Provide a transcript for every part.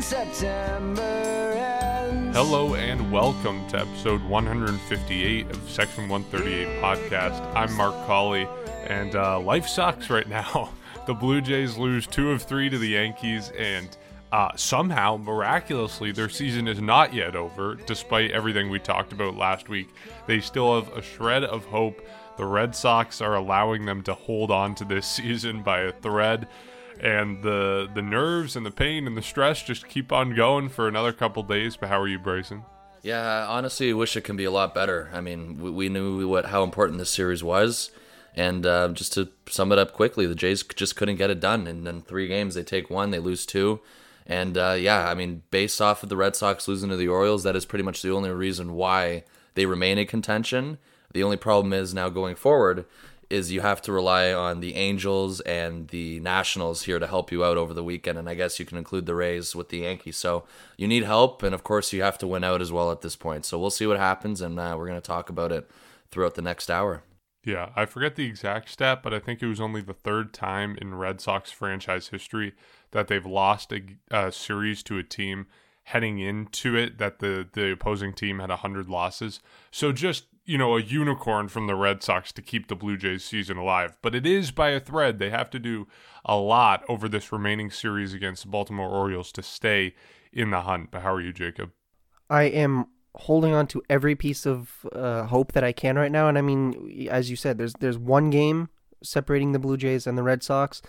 September ends. Hello and welcome to episode 158 of Section 138 podcast. I'm Mark Colley, and uh, life sucks right now. The Blue Jays lose two of three to the Yankees, and uh, somehow, miraculously, their season is not yet over, despite everything we talked about last week. They still have a shred of hope. The Red Sox are allowing them to hold on to this season by a thread and the the nerves and the pain and the stress just keep on going for another couple days. But how are you, Bryson? Yeah, honestly, I wish it can be a lot better. I mean, we, we knew what how important this series was, and uh, just to sum it up quickly, the Jays just couldn't get it done. And then three games, they take one, they lose two, and uh, yeah, I mean, based off of the Red Sox losing to the Orioles, that is pretty much the only reason why they remain in contention. The only problem is now going forward is you have to rely on the Angels and the Nationals here to help you out over the weekend, and I guess you can include the Rays with the Yankees. So you need help, and of course you have to win out as well at this point. So we'll see what happens, and uh, we're going to talk about it throughout the next hour. Yeah, I forget the exact stat, but I think it was only the third time in Red Sox franchise history that they've lost a, a series to a team heading into it that the the opposing team had 100 losses. So just you know, a unicorn from the Red Sox to keep the Blue Jays season alive. But it is by a thread. They have to do a lot over this remaining series against the Baltimore Orioles to stay in the hunt. But how are you, Jacob? I am holding on to every piece of uh, hope that I can right now. And I mean, as you said, there's there's one game separating the Blue Jays and the Red Sox.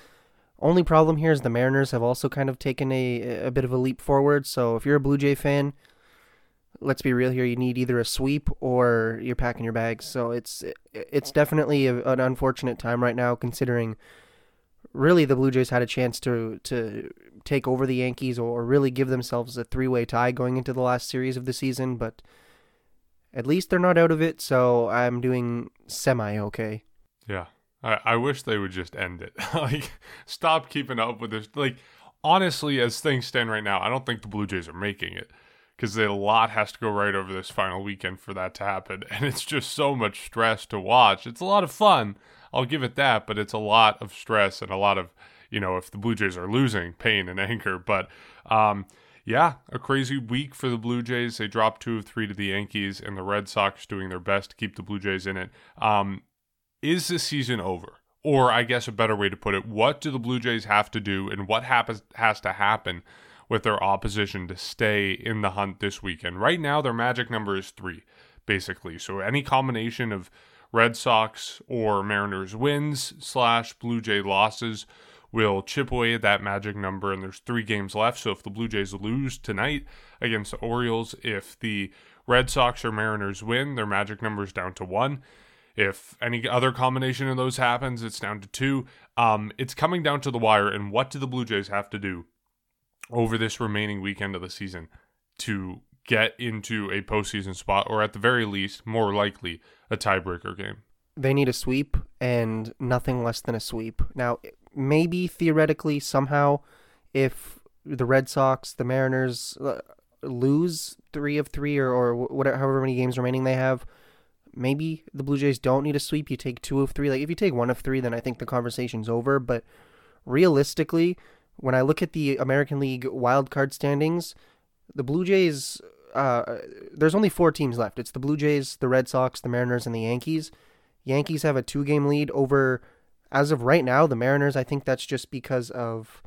Only problem here is the Mariners have also kind of taken a a bit of a leap forward. So if you're a Blue Jay fan, let's be real here. You need either a sweep or you're packing your bags. So it's it's definitely a, an unfortunate time right now, considering really the Blue Jays had a chance to to take over the Yankees or really give themselves a three way tie going into the last series of the season. But at least they're not out of it, so I'm doing semi okay. Yeah, I, I wish they would just end it. like, stop keeping up with this. Like, honestly, as things stand right now, I don't think the Blue Jays are making it because a lot has to go right over this final weekend for that to happen. And it's just so much stress to watch. It's a lot of fun, I'll give it that, but it's a lot of stress and a lot of, you know, if the Blue Jays are losing, pain and anger. But, um, yeah, a crazy week for the Blue Jays. They dropped two of three to the Yankees, and the Red Sox doing their best to keep the Blue Jays in it. Um, is the season over? Or, I guess a better way to put it, what do the Blue Jays have to do, and what happens has to happen with their opposition to stay in the hunt this weekend? Right now, their magic number is three, basically. So, any combination of Red Sox or Mariners wins slash Blue Jay losses will chip away at that magic number, and there's three games left. So if the Blue Jays lose tonight against the Orioles, if the Red Sox or Mariners win, their magic number is down to one. If any other combination of those happens, it's down to two. Um, it's coming down to the wire, and what do the Blue Jays have to do over this remaining weekend of the season to get into a postseason spot, or at the very least, more likely, a tiebreaker game? They need a sweep and nothing less than a sweep. Now, maybe theoretically, somehow, if the Red Sox, the Mariners uh, lose three of three or, or whatever, however many games remaining they have, maybe the Blue Jays don't need a sweep. You take two of three. Like if you take one of three, then I think the conversation's over. But realistically, when I look at the American League wild card standings, the Blue Jays, uh, there's only four teams left. It's the Blue Jays, the Red Sox, the Mariners, and the Yankees. Yankees have a two game lead over, as of right now, the Mariners. I think that's just because of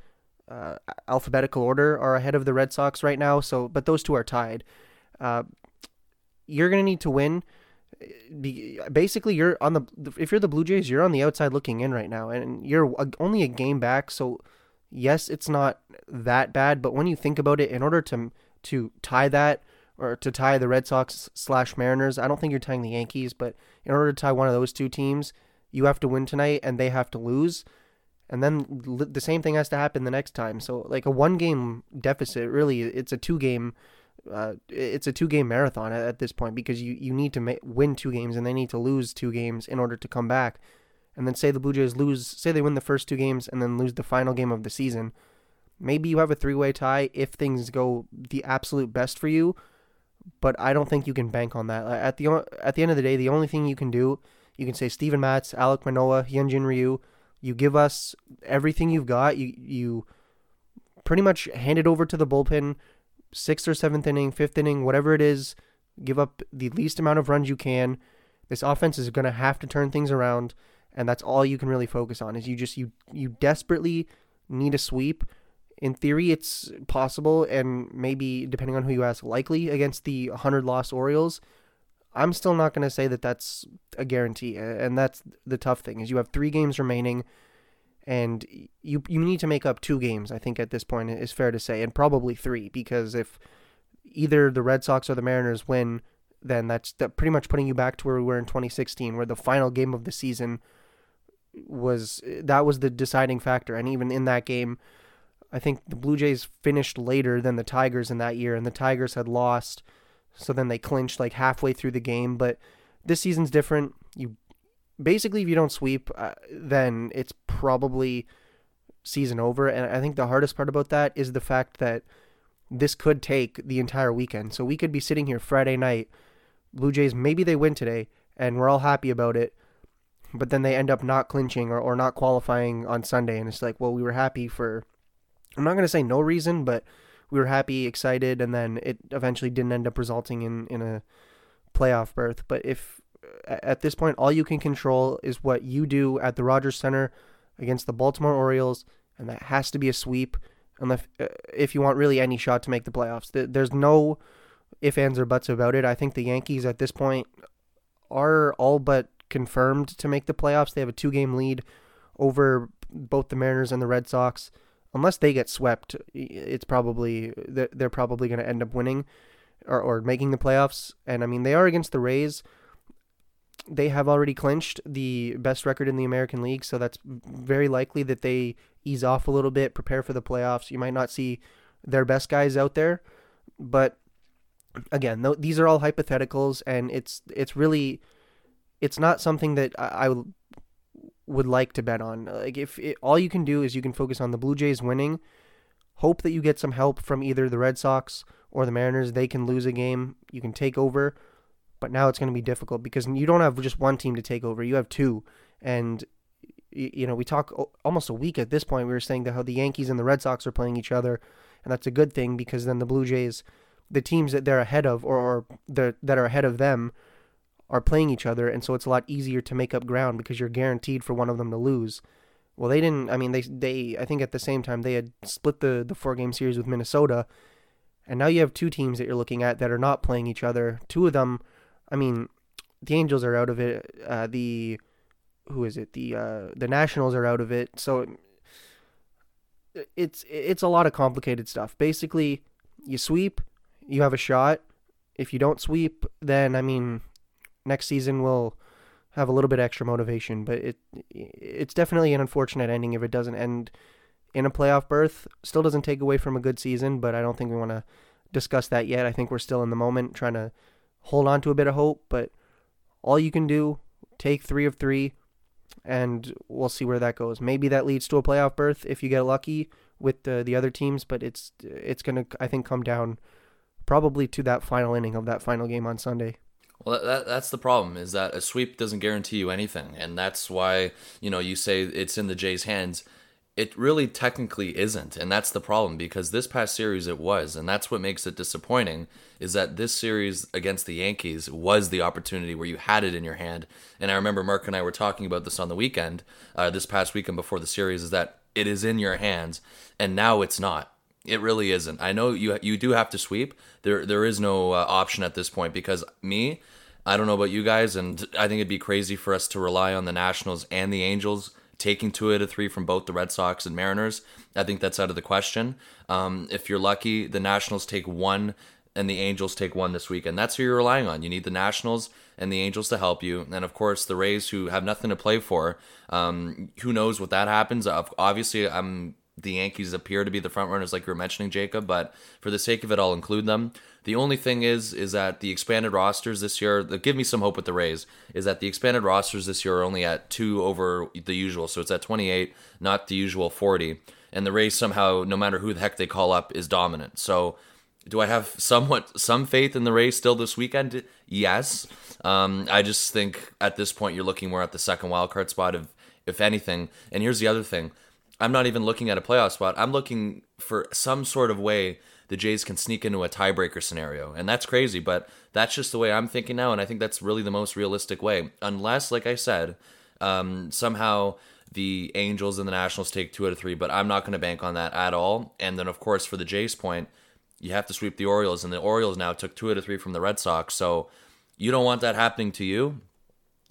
uh, alphabetical order are ahead of the Red Sox right now. So, but those two are tied. Uh, you're gonna need to win. Basically, you're on the. If you're the Blue Jays, you're on the outside looking in right now, and you're only a game back. So, yes, it's not that bad. But when you think about it, in order to to tie that or to tie the Red Sox slash Mariners, I don't think you're tying the Yankees, but in order to tie one of those two teams, you have to win tonight and they have to lose. and then the same thing has to happen the next time. So like a one game deficit, really, it's a two game. Uh, it's a two game marathon at, this point because you, you need to ma- win two games and they need to lose two games in order to come back. And then say the Blue Jays lose, say they win the first two games and then lose the final game of the season. Maybe you have a three way tie if things go the absolute best for you, but I don't think you can bank on that. At the at the end of the day, the only thing you can do, you can say Steven Matz, Alek Manoah, Hyun-Jin Ryu you give us everything you've got. You you pretty much hand it over to the bullpen, sixth or seventh inning, fifth inning, whatever it is. Give up the least amount of runs you can. This offense is going to have to turn things around, and that's all you can really focus on. Is you just you you desperately need a sweep. In theory, it's possible, and maybe depending on who you ask, likely against the 100 loss Orioles. I'm still not going to say that that's a guarantee, and that's the tough thing is you have three games remaining, and you you need to make up two games. I think at this point is fair to say, and probably three because if either the Red Sox or the Mariners win, then that's pretty much putting you back to where we were in 2016, where the final game of the season was that was the deciding factor, and even in that game. I think the Blue Jays finished later than the Tigers in that year, and the Tigers had lost so then they clinched like halfway through the game. But this season's different. You basically, if you don't sweep, uh, then it's probably season over. And I think the hardest part about that is the fact that this could take the entire weekend. So we could be sitting here Friday night, Blue Jays, maybe they win today, and we're all happy about it. But then they end up not clinching or, or not qualifying on Sunday. And it's like, well, we were happy for, I'm not going to say no reason, but we were happy, excited, and then it eventually didn't end up resulting in in a playoff berth. But if at this point all you can control is what you do at the Rogers Center against the Baltimore Orioles, and that has to be a sweep. Unless uh, if you want really any shot to make the playoffs, there's no if ands or buts about it. I think the Yankees at this point are all but confirmed to make the playoffs. They have a two game lead over both the Mariners and the Red Sox unless they get swept, it's probably they're probably going to end up winning or, or making the playoffs. And I mean, they are against the Rays. They have already clinched the best record in the American League, so that's very likely that they ease off a little bit, prepare for the playoffs. You might not see their best guys out there, but again, th- these are all hypotheticals, and it's it's really it's not something that I, I would like to bet on. Like if it, all you can do is you can focus on the Blue Jays winning, hope that you get some help from either the Red Sox or the Mariners. They can lose a game, you can take over, but now it's going to be difficult because you don't have just one team to take over. You have two, and you know we talk almost a week at this point. We were saying that how the Yankees and the Red Sox are playing each other, and that's a good thing because then the Blue Jays, the teams that they're ahead of or, or that are ahead of them are playing each other, and so it's a lot easier to make up ground because you're guaranteed for one of them to lose. Well, they didn't. I mean, they they I think at the same time they had split the the four game series with Minnesota, and now you have two teams that you're looking at that are not playing each other. Two of them, I mean, the Angels are out of it. Uh, the who is it? The uh, the Nationals are out of it. So it's it's a lot of complicated stuff. Basically, you sweep, you have a shot. If you don't sweep, then I mean, next season will have a little bit extra motivation. But it it's definitely an unfortunate ending if it doesn't end in a playoff berth. Still doesn't take away from a good season, but I don't think we want to discuss that yet. I think we're still in the moment trying to hold on to a bit of hope. But all you can do, take three of three, and we'll see where that goes. Maybe that leads to a playoff berth if you get lucky with the the other teams, but it's it's gonna I think come down probably to that final inning of that final game on Sunday. Well, that, that's the problem is that a sweep doesn't guarantee you anything, and that's why you know you say it's in the Jays' hands. It really technically isn't, and that's the problem because this past series it was, and that's what makes it disappointing. Is that this series against the Yankees was the opportunity where you had it in your hand, and I remember Mark and I were talking about this on the weekend, uh, this past weekend before the series, is that it is in your hands, and now it's not. It really isn't. I know you you do have to sweep. There there is no uh, option at this point because me, I don't know about you guys, and I think it'd be crazy for us to rely on the Nationals and the Angels taking two out of three from both the Red Sox and Mariners. I think that's out of the question. Um, if you're lucky, the Nationals take one and the Angels take one this weekend. That's who you're relying on. You need the Nationals and the Angels to help you, and of course the Rays, who have nothing to play for. Um, who knows what that happens? Obviously, I'm the Yankees appear to be the front runners, like you were mentioning, Jacob. But for the sake of it, I'll include them. The only thing is, is that the expanded rosters this year, that give me some hope with the Rays, is that the expanded rosters this year are only at two over the usual, so it's at 28, not the usual 40. And the Rays somehow, no matter who the heck they call up, is dominant. So, do I have somewhat some faith in the Rays still this weekend? Yes. Um, I just think at this point you're looking more at the second wild card spot, if if anything. And here's the other thing: I'm not even looking at a playoff spot. I'm looking for some sort of way the Jays can sneak into a tiebreaker scenario. And that's crazy, but that's just the way I'm thinking now. And I think that's really the most realistic way. Unless, like I said, um, somehow the Angels and the Nationals take two out of three, but I'm not going to bank on that at all. And then, of course, for the Jays' point, you have to sweep the Orioles, and the Orioles now took two out of three from the Red Sox. So you don't want that happening to you.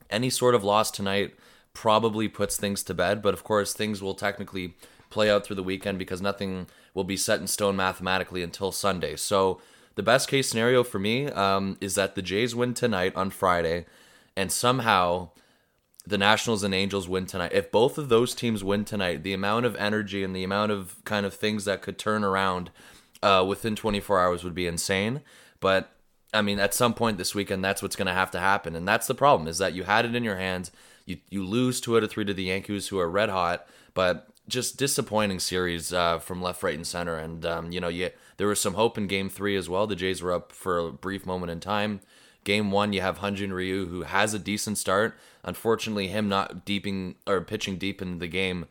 Any sort of loss tonight probably puts things to bed. But of course, things will technically play out through the weekend because nothing will be set in stone mathematically until Sunday. So the best case scenario for me um, is that the Jays win tonight on Friday, and somehow the Nationals and Angels win tonight. If both of those teams win tonight, the amount of energy and the amount of kind of things that could turn around uh, within 24 hours would be insane. But I mean, at some point this weekend, that's what's going to have to happen, and that's the problem: is that you had it in your hands you you lose two out of three to the Yankees, who are red hot, but just disappointing series uh, from left, right, and center. And um, you know, yeah, there was some hope in Game Three as well. The Jays were up for a brief moment in time. Game One, you have Hyun-Jin Ryu, who has a decent start. Unfortunately, him not deeping or pitching deep in the game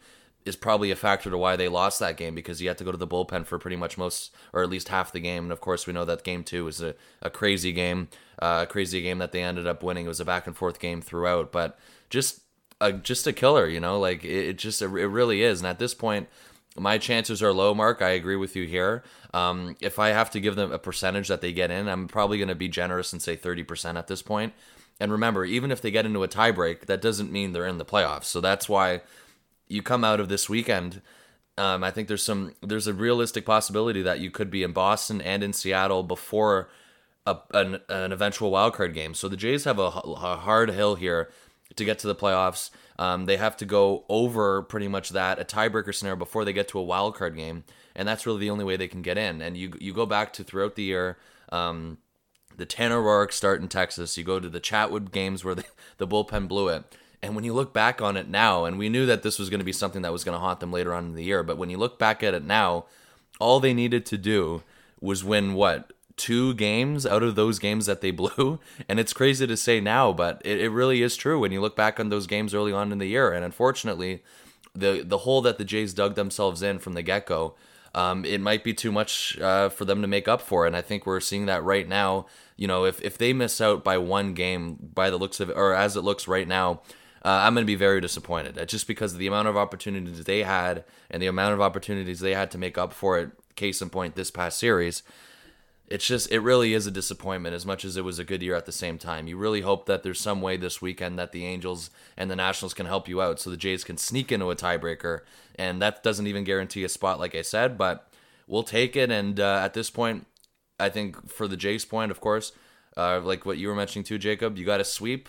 is probably a factor to why they lost that game because he had to go to the bullpen for pretty much most or at least half the game. And of course, we know that game two was a, a crazy game, uh, a crazy game that they ended up winning. It was a back and forth game throughout, but just a just a killer, you know, like it, it just it really is. And at this point, my chances are low, Mark. I agree with you here. Um, if I have to give them a percentage that they get in, I'm probably going to be generous and say 30% at this point. And remember, even if they get into a tiebreak, that doesn't mean they're in the playoffs. So that's why you come out of this weekend. Um, I think there's some there's a realistic possibility that you could be in Boston and in Seattle before a, an, an eventual wild card game. So the Jays have a, a hard hill here to get to the playoffs. Um, they have to go over pretty much that a tiebreaker scenario before they get to a wild card game, and that's really the only way they can get in. And you you go back to throughout the year. Um, the Tanner Roark start in Texas. You go to the Chatwood games where the, the bullpen blew it. And when you look back on it now, and we knew that this was going to be something that was going to haunt them later on in the year, but when you look back at it now, all they needed to do was win what two games out of those games that they blew. And it's crazy to say now, but it, it really is true when you look back on those games early on in the year. And unfortunately, the the hole that the Jays dug themselves in from the get go, um, it might be too much uh, for them to make up for. And I think we're seeing that right now. You know, if if they miss out by one game, by the looks of it, or as it looks right now. Uh, I'm going to be very disappointed uh, just because of the amount of opportunities they had and the amount of opportunities they had to make up for it. Case in point, this past series it's just it really is a disappointment as much as it was a good year at the same time. You really hope that there's some way this weekend that the Angels and the Nationals can help you out so the Jays can sneak into a tiebreaker and that doesn't even guarantee a spot like I said, but we'll take it and uh, at this point I think for the Jays point of course, uh, like what you were mentioning too Jacob, you got to sweep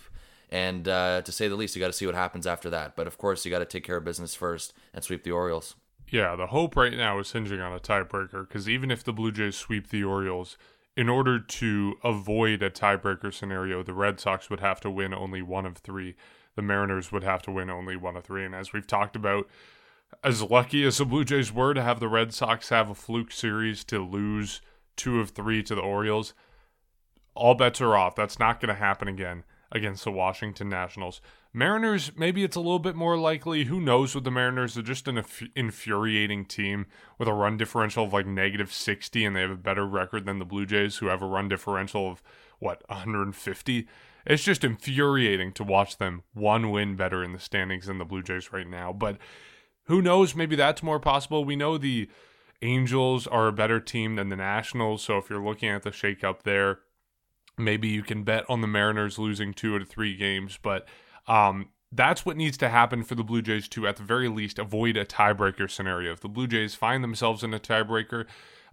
and uh, to say the least you got to see what happens after that. But of course you got to take care of business first and sweep the Orioles. Yeah, the hope right now is hinging on a tiebreaker because even if the Blue Jays sweep the Orioles, in order to avoid a tiebreaker scenario, the Red Sox would have to win only one of three. The Mariners would have to win only one of three. And as we've talked about, as lucky as the Blue Jays were to have the Red Sox have a fluke series to lose two of three to the Orioles, all bets are off. That's not going to happen again against the Washington Nationals. Mariners, maybe it's a little bit more likely. Who knows with the Mariners? They're just an inf- infuriating team with a run differential of like negative 60, and they have a better record than the Blue Jays, who have a run differential of what, 150? It's just infuriating to watch them one win better in the standings than the Blue Jays right now. But who knows? Maybe that's more possible. We know the Angels are a better team than the Nationals, so if you're looking at the shakeup there, maybe you can bet on the Mariners losing two out of three games, but um, that's what needs to happen for the Blue Jays to, at the very least, avoid a tiebreaker scenario. If the Blue Jays find themselves in a tiebreaker,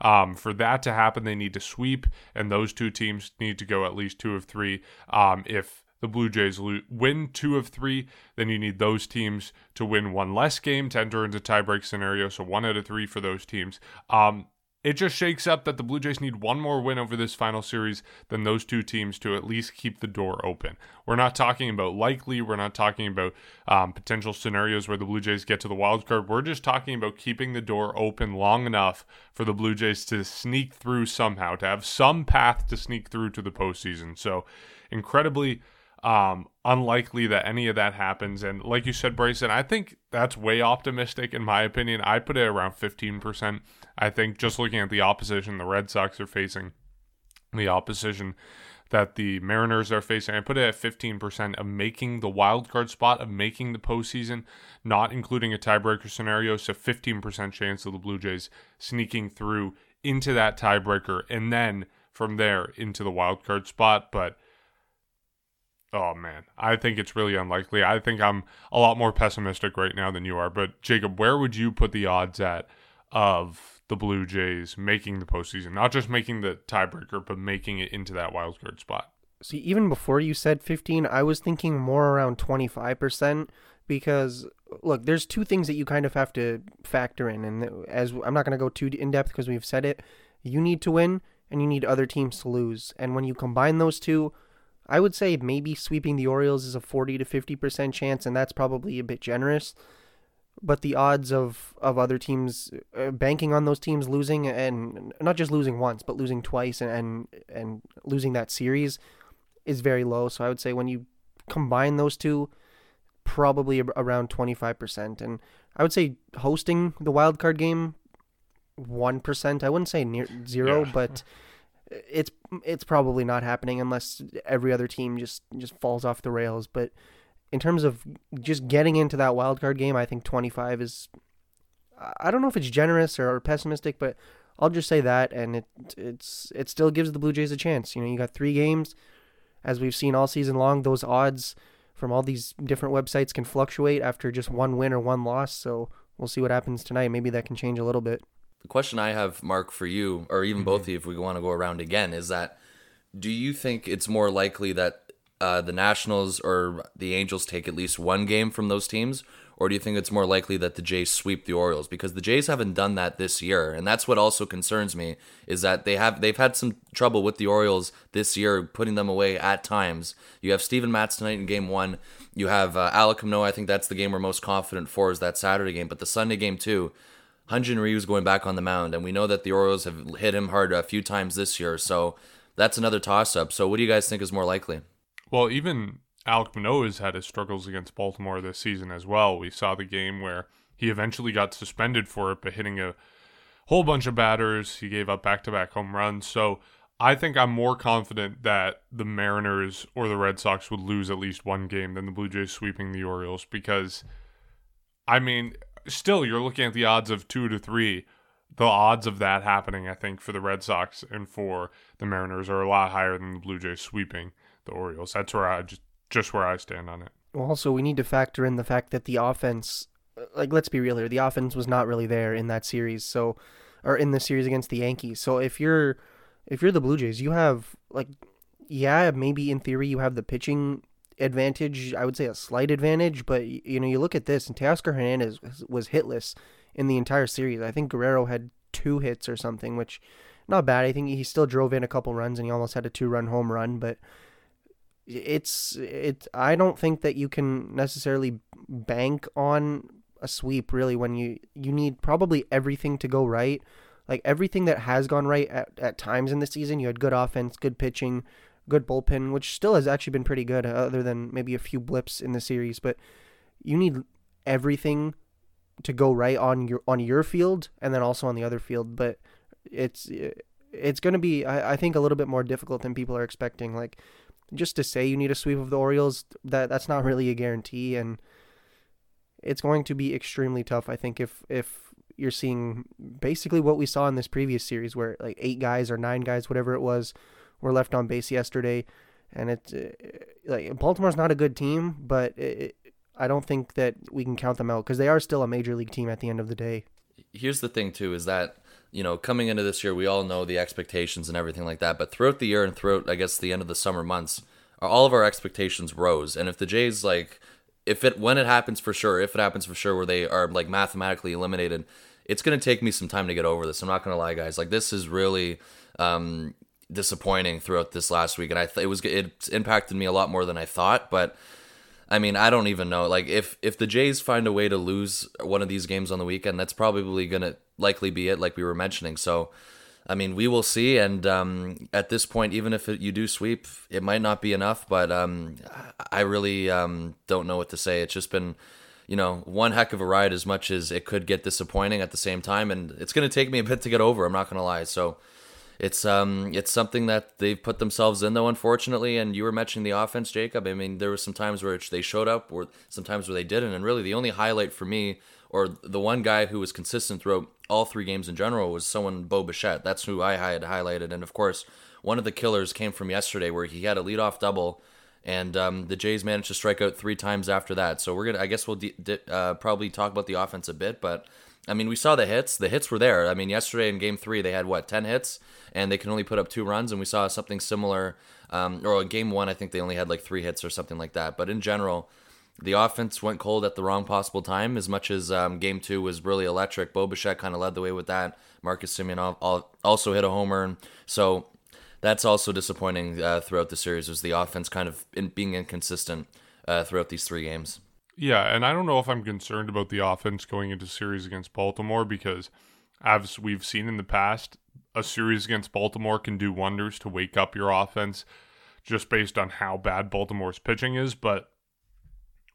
Um, for that to happen, they need to sweep, and those two teams need to go at least two of three. Um, if the Blue Jays lo- win two of three, then you need those teams to win one less game to enter into tiebreak scenario. So one out of three for those teams. Um, it just shakes up that the Blue Jays need one more win over this final series than those two teams to at least keep the door open. We're not talking about likely, we're not talking about um, potential scenarios where the Blue Jays get to the wild card. We're just talking about keeping the door open long enough for the Blue Jays to sneak through somehow, to have some path to sneak through to the postseason. So, incredibly um, unlikely that any of that happens. And like you said, Bryson, I think that's way optimistic in my opinion. I put it around 15%. I think just looking at the opposition the Red Sox are facing, the opposition that the Mariners are facing, I put it at 15% of making the wild card spot, of making the postseason, not including a tiebreaker scenario. So 15% chance of the Blue Jays sneaking through into that tiebreaker and then from there into the wild card spot. But Oh man, I think it's really unlikely. I think I'm a lot more pessimistic right now than you are. But Jacob, where would you put the odds at of the Blue Jays making the postseason? Not just making the tiebreaker, but making it into that wild card spot. See, even before you said 15, I was thinking more around 25% because look, there's two things that you kind of have to factor in and as I'm not going to go too in depth because we've said it, you need to win and you need other teams to lose. And when you combine those two, I would say maybe sweeping the Orioles is a 40 to 50% chance, and that's probably a bit generous. But the odds of, of other teams uh, banking on those teams losing, and not just losing once, but losing twice and, and, and losing that series is very low. So I would say when you combine those two, probably around 25%. And I would say hosting the wild card game, 1%. I wouldn't say near zero, yeah. but it's it's probably not happening unless every other team just just falls off the rails. But in terms of just getting into that wild card game, I think 25 is. I don't know if it's generous or pessimistic, but I'll just say that, and it it's it still gives the Blue Jays a chance. You know, you got three games, as we've seen all season long. Those odds from all these different websites can fluctuate after just one win or one loss. So we'll see what happens tonight. Maybe that can change a little bit the question I have, Mark, for you, or even mm-hmm. both of you, if we want to go around again, is that do you think it's more likely that uh, the Nationals or the Angels take at least one game from those teams, or do you think it's more likely that the Jays sweep the Orioles? Because the Jays haven't done that this year, and that's what also concerns me is that they have they've had some trouble with the Orioles this year, putting them away at times. You have Steven Matz tonight in Game One. You have uh, Alek Manoah. I think that's the game we're most confident for is that Saturday game, but the Sunday game too Hyun-Jin Ryu going back on the mound, and we know that the Orioles have hit him hard a few times this year. So that's another toss-up. So what do you guys think is more likely? Well, even Alek Manoah has had his struggles against Baltimore this season as well. We saw the game where he eventually got suspended for it, but hitting a whole bunch of batters, he gave up back-to-back home runs. So I think I'm more confident that the Mariners or the Red Sox would lose at least one game than the Blue Jays sweeping the Orioles because, I mean, still you're looking at the odds of two to three. The odds of that happening, I think, for the Red Sox and for the Mariners are a lot higher than the Blue Jays sweeping the Orioles. That's where I just just where I stand on it. Also, we need to factor in the fact that the offense, like let's be real here, the offense was not really there in that series. So, or in the series against the Yankees. So if you're if you're the Blue Jays, you have like yeah, maybe in theory you have the pitching advantage. I would say a slight advantage, but you know, you look at this, and Teoscar Hernandez was hitless in the entire series. I think Guerrero had two hits or something, which not bad. I think he still drove in a couple runs, and he almost had a two-run home run. But it's it. I don't think that you can necessarily bank on a sweep really when you you need probably everything to go right. Like everything that has gone right at, at times in the season, you had good offense, good pitching, good bullpen, which still has actually been pretty good, uh, other than maybe a few blips in the series. But you need everything to go right on your on your field and then also on the other field. But it's it's going to be, I, I think, a little bit more difficult than people are expecting. Like just to say you need a sweep of the Orioles, that that's not really a guarantee, and it's going to be extremely tough. I think if if you're seeing basically what we saw in this previous series, where like eight guys or nine guys, whatever it was, were left on base yesterday, and it's uh, like Baltimore's not a good team, but it, I don't think that we can count them out because they are still a major league team at the end of the day. Here's the thing too: is that you know, coming into this year, we all know the expectations and everything like that. But throughout the year and throughout, I guess, the end of the summer months, all of our expectations rose. And if the Jays like, if it when it happens for sure, if it happens for sure, where they are like mathematically eliminated, it's gonna take me some time to get over this. I'm not gonna lie, guys. Like this is really um, disappointing throughout this last week, and I th- it was it impacted me a lot more than I thought, but. I mean, I don't even know. Like, if if the Jays find a way to lose one of these games on the weekend, that's probably gonna likely be it, like we were mentioning. So, I mean, we will see. And um, at this point, even if it, you do sweep, it might not be enough. But um, I really um, don't know what to say. It's just been, you know, one heck of a ride. As much as it could get disappointing at the same time, and it's gonna take me a bit to get over. I'm not gonna lie. So it's um it's something that they've put themselves in though unfortunately and you were mentioning the offense jacob i mean there were some times where they showed up or sometimes where they didn't and really the only highlight for me or the one guy who was consistent throughout all three games in general was someone bo bichette that's who i had highlighted and of course one of the killers came from yesterday where he had a leadoff double and um, the Jays managed to strike out three times after that. So we're gonna, I guess, we'll de- de- uh, probably talk about the offense a bit. But I mean, we saw the hits. The hits were there. I mean, yesterday in Game Three, they had what ten hits, and they can only put up two runs. And we saw something similar. Um, or in Game One, I think they only had like three hits or something like that. But in general, the offense went cold at the wrong possible time. As much as um, Game Two was really electric, Bo Bichette kind of led the way with that. Marcus Semien also hit a homer. So that's also disappointing uh, throughout the series. Was the offense kind of in, being inconsistent uh, throughout these three games? Yeah, and I don't know if I'm concerned about the offense going into series against Baltimore because, as we've seen in the past, a series against Baltimore can do wonders to wake up your offense just based on how bad Baltimore's pitching is. But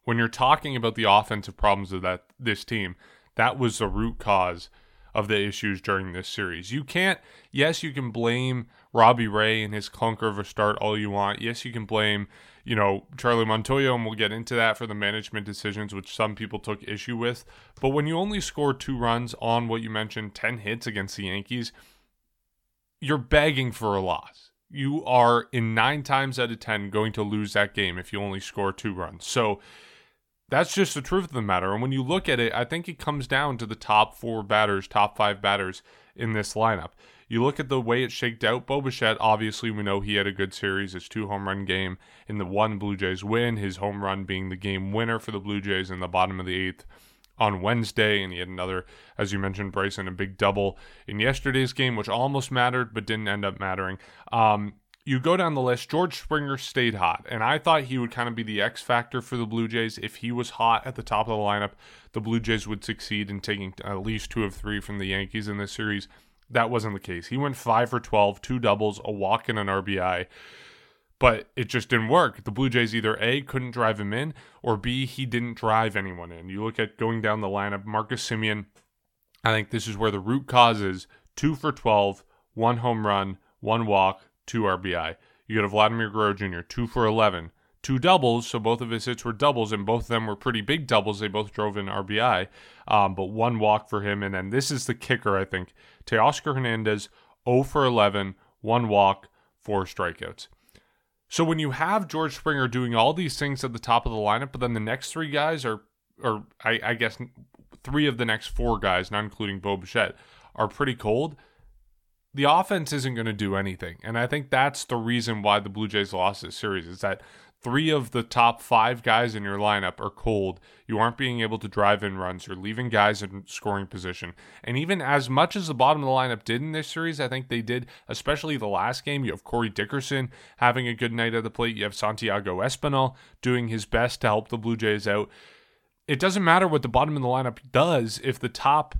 when you're talking about the offensive problems of that this team, that was the root cause of the issues during this series. You can't, yes, you can blame Robbie Ray and his clunker of a start all you want. Yes, you can blame, you know, Charlie Montoyo, and we'll get into that for the management decisions, which some people took issue with. But when you only score two runs on what you mentioned, 10 hits against the Yankees, you're begging for a loss. You are in nine times out of 10 going to lose that game if you only score two runs. So, that's just the truth of the matter. And when you look at it, I think it comes down to the top four batters, top five batters in this lineup. You look at the way it shaked out. Bo Bichette, obviously, we know he had a good series, his two home run game in the one Blue Jays win, his home run being the game winner for the Blue Jays in the bottom of the eighth on Wednesday. And he had another, as you mentioned, Bryson, a big double in yesterday's game, which almost mattered, but didn't end up mattering. Um, you go down the list, George Springer stayed hot, and I thought he would kind of be the X factor for the Blue Jays. If he was hot at the top of the lineup, the Blue Jays would succeed in taking at least two of three from the Yankees in this series. That wasn't the case. He went five for 12, two doubles, a walk, and an RBI. But it just didn't work. The Blue Jays either A, couldn't drive him in, or B, he didn't drive anyone in. You look at going down the lineup, Marcus Semien, I think this is where the root cause is two for 12, one home run, one walk, two RBI. You go to Vladimir Guerrero Jr., two for 11, two doubles. So both of his hits were doubles, and both of them were pretty big doubles. They both drove in RBI, um, but one walk for him. And then this is the kicker, I think. Teoscar Hernandez, 0 for 11, one walk, four strikeouts. So when you have George Springer doing all these things at the top of the lineup, but then the next three guys are, or I, I guess three of the next four guys, not including Bo Bichette, are pretty cold the offense isn't going to do anything. And I think that's the reason why the Blue Jays lost this series is that three of the top five guys in your lineup are cold. You aren't being able to drive in runs. You're leaving guys in scoring position. And even as much as the bottom of the lineup did in this series, I think they did, especially the last game. You have Corey Dickerson having a good night at the plate. You have Santiago Espinal doing his best to help the Blue Jays out. It doesn't matter what the bottom of the lineup does if the top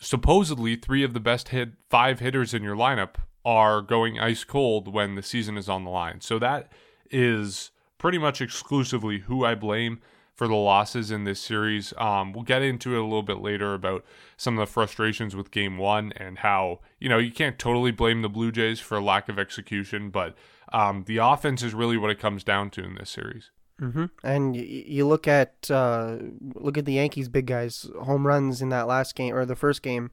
supposedly three of the best hit five hitters in your lineup are going ice cold when the season is on the line. So that is pretty much exclusively who I blame for the losses in this series. Um, we'll get into it a little bit later about some of the frustrations with game one and how, you know, you can't totally blame the Blue Jays for lack of execution, but um, the offense is really what it comes down to in this series. Mm-hmm. And you, you look at uh, look at the Yankees' big guys home runs in that last game or the first game.